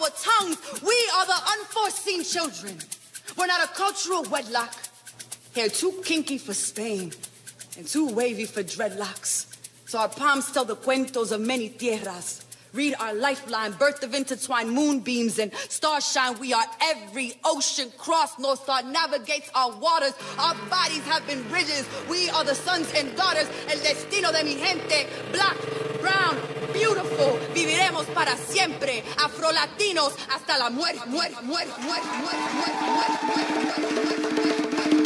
our tongues. We are the unforeseen children. We're not a cultural wedlock. Hair too kinky for Spain and too wavy for dreadlocks. So our palms tell the cuentos of many tierras. Read our lifeline, birth of intertwined moonbeams and starshine. We are every ocean cross. North Star navigates our waters. Our bodies have been bridges. We are the sons and daughters. El destino de mi gente. Black, brown, beautiful. Viviremos para siempre. Afro-latinos hasta la muerte, muerte, muerte, muerte, muerte, muerte, muerte, muerte, muerte, muerte, muerte,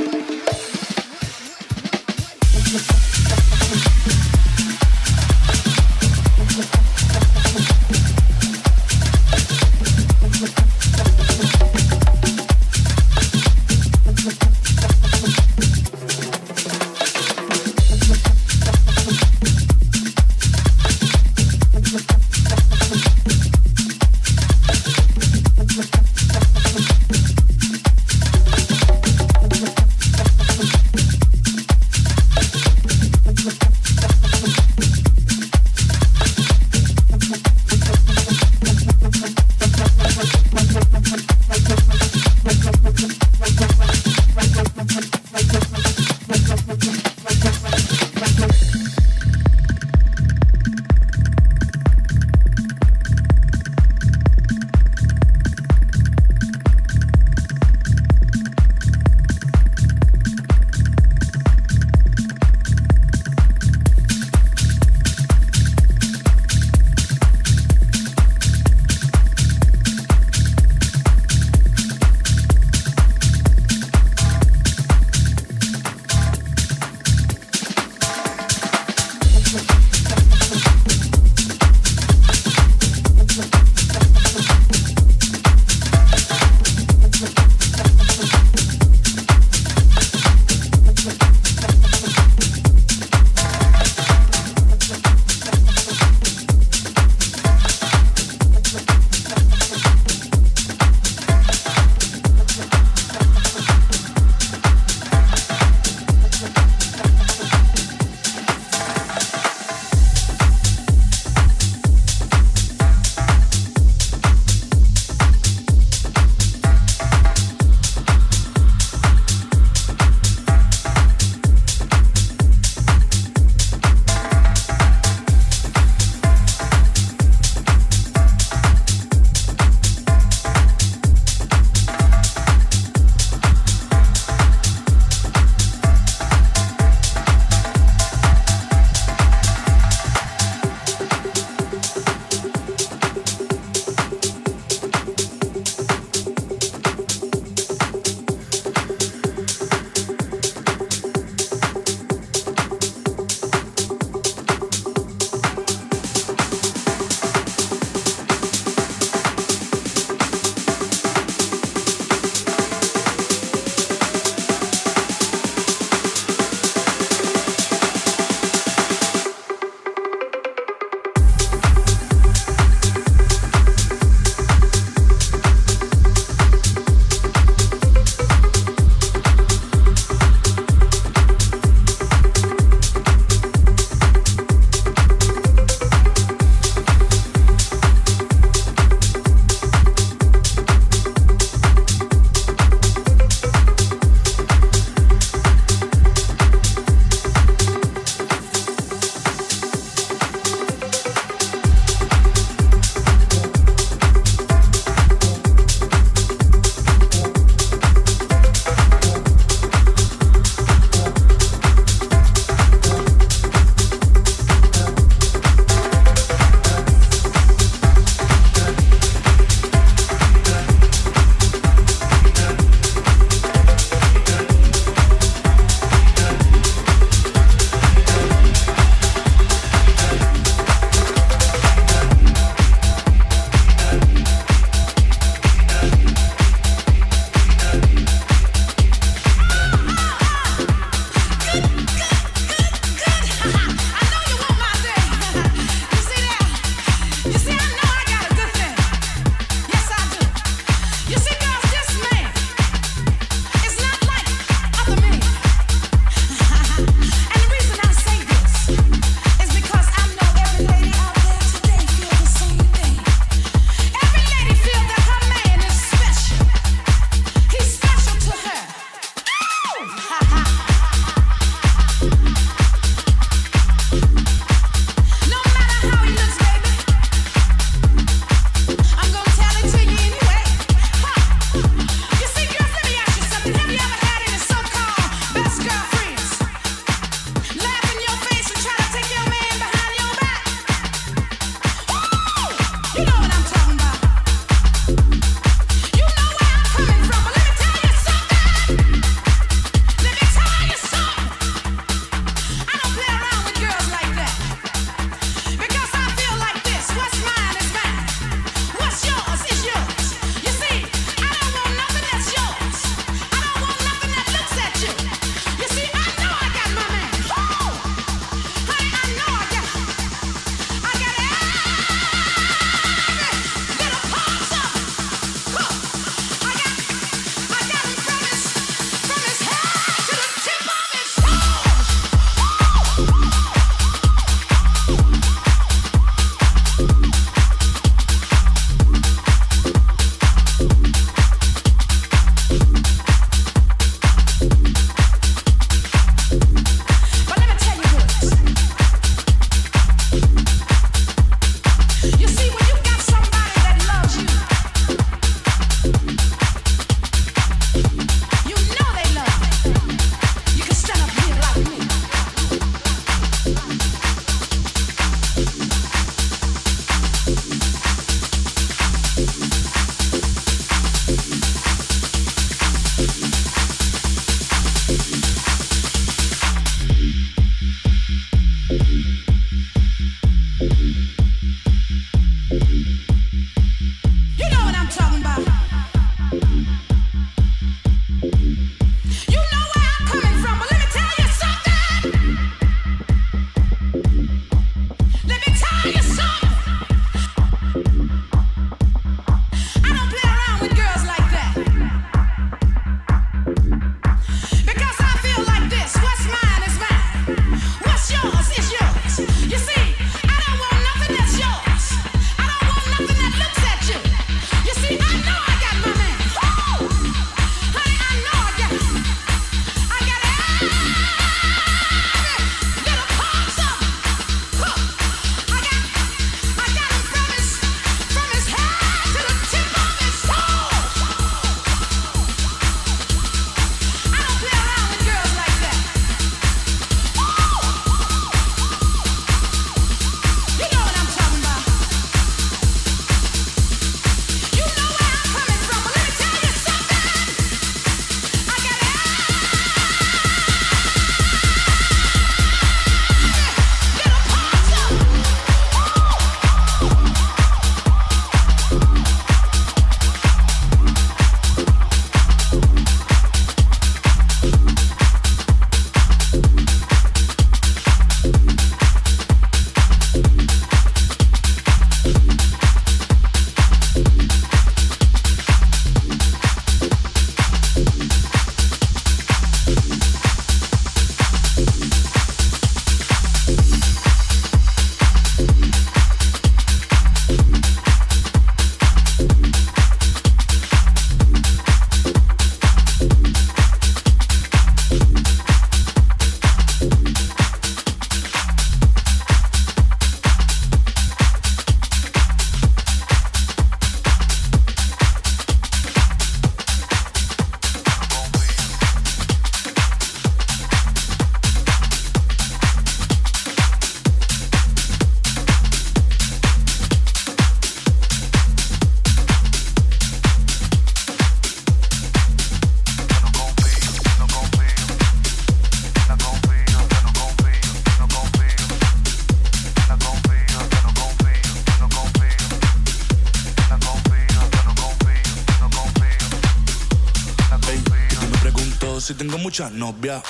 muchas novias,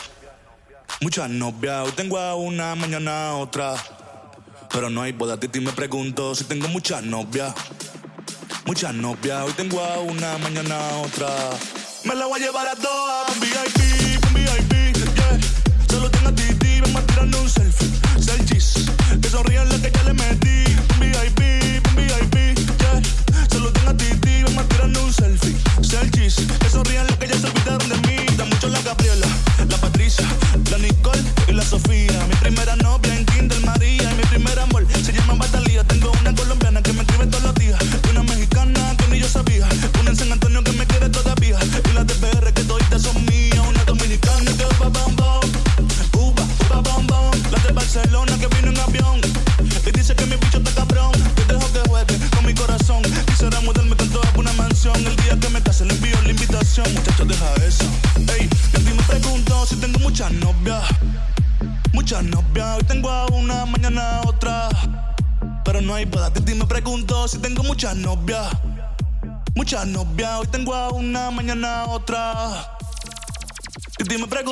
muchas novias. Hoy tengo a una, mañana otra. Pero no hay boda, Titi me pregunto si tengo muchas novias, muchas novias. Hoy tengo a una, mañana otra. Me la voy a llevar a dos.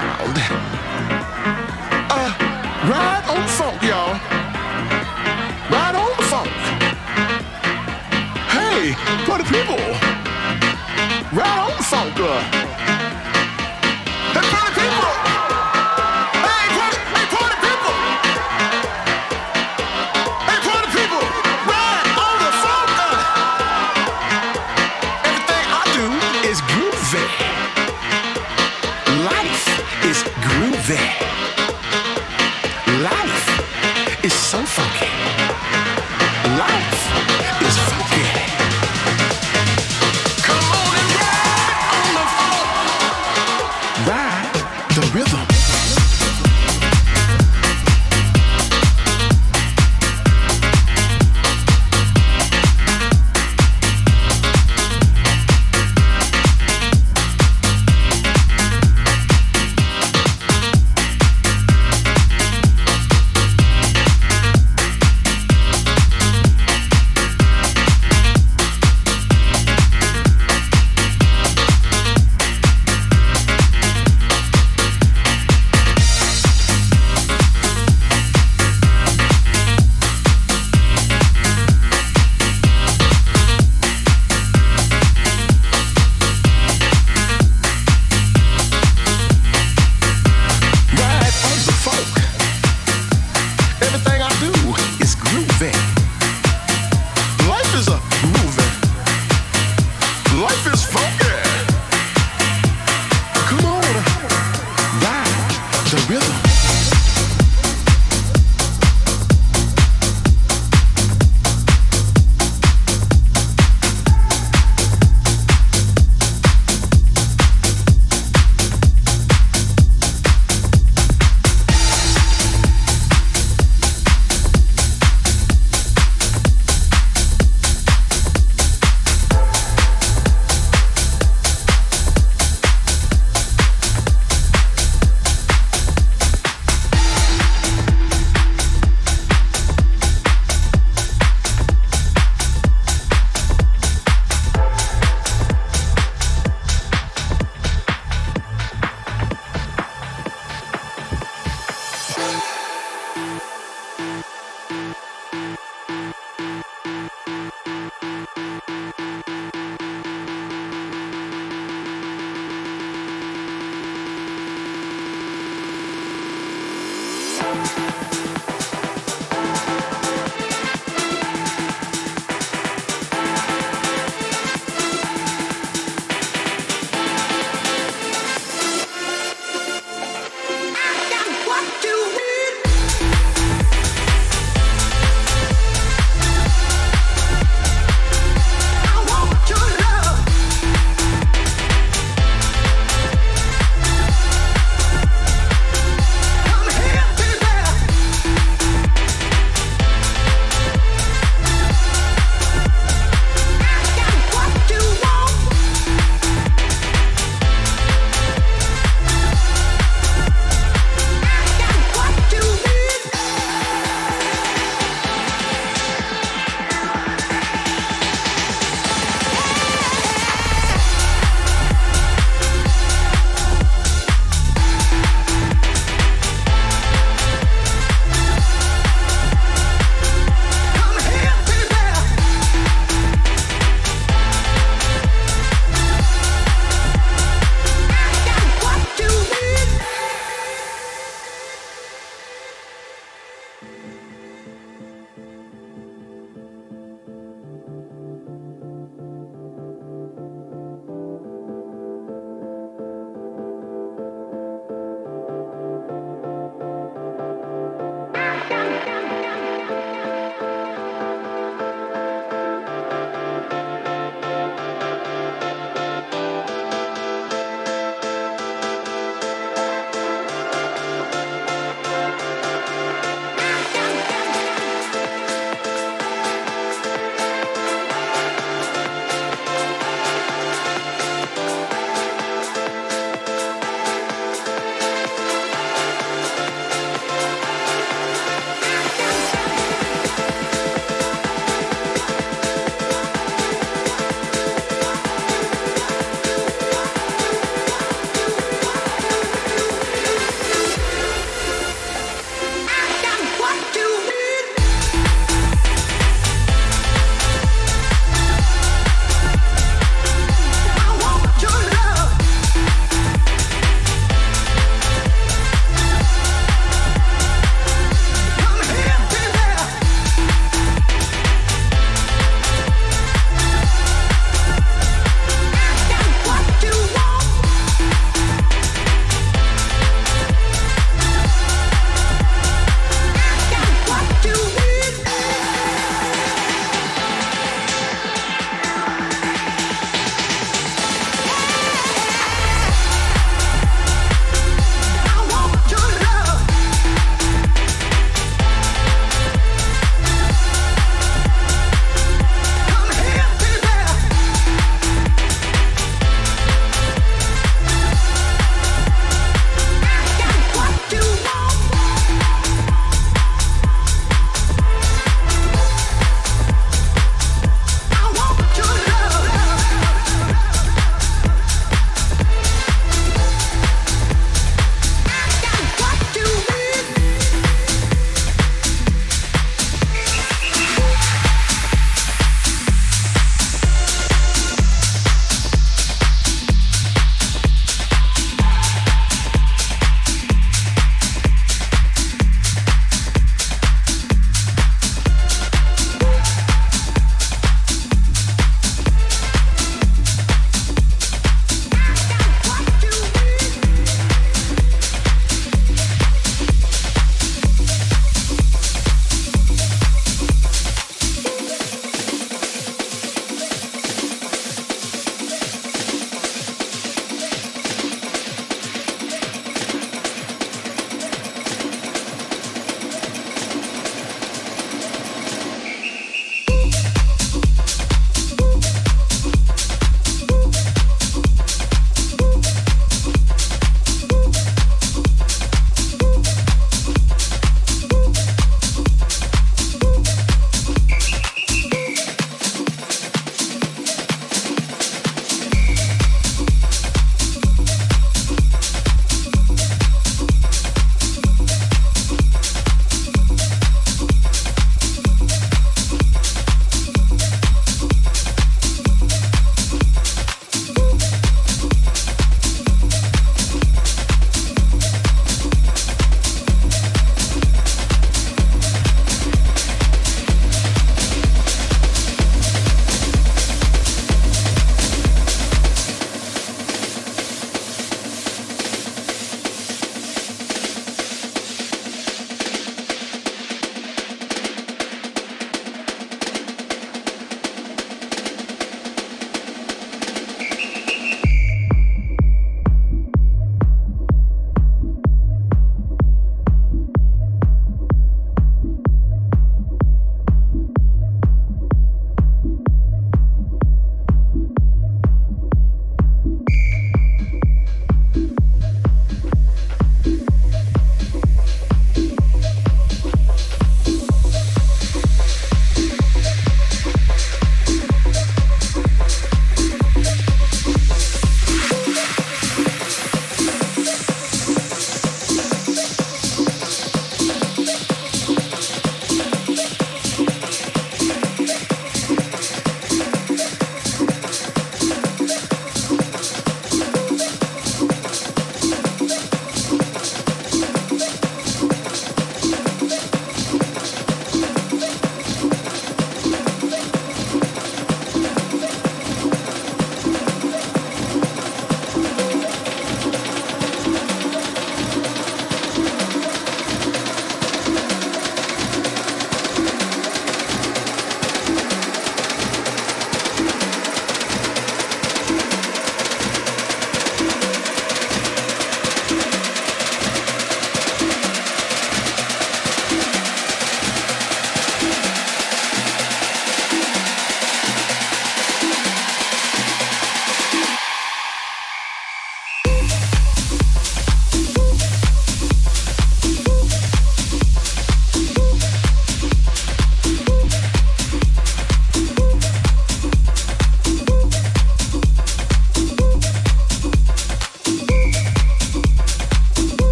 groovy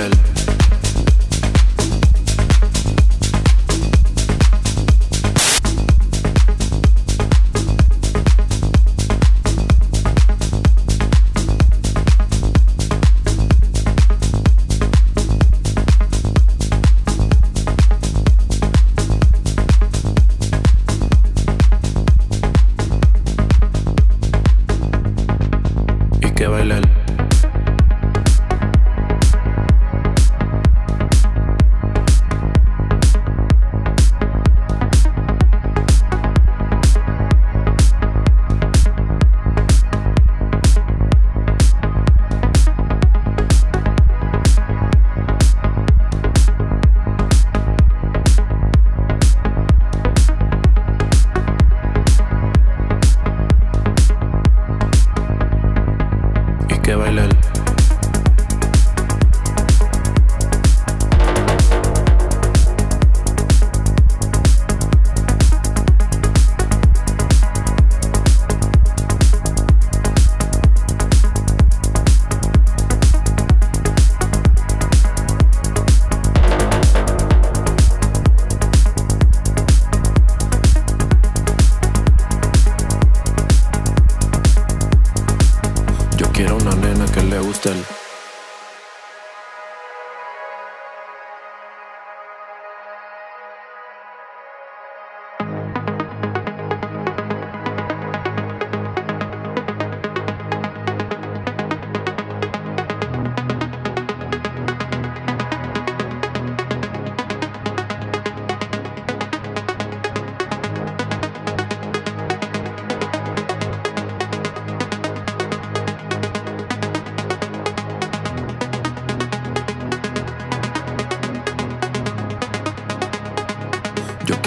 القلب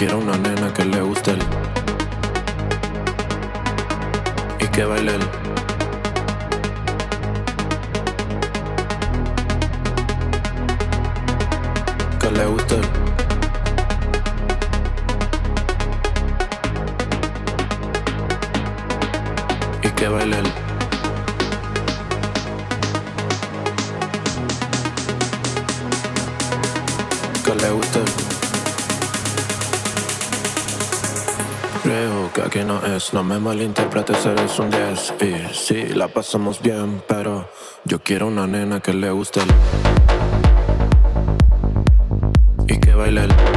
Quiero una nena que le guste el, y que baile el. No me malinterpretes, eres un 10 Y sí, la pasamos bien, pero yo quiero una nena que le guste el... Y que baile el...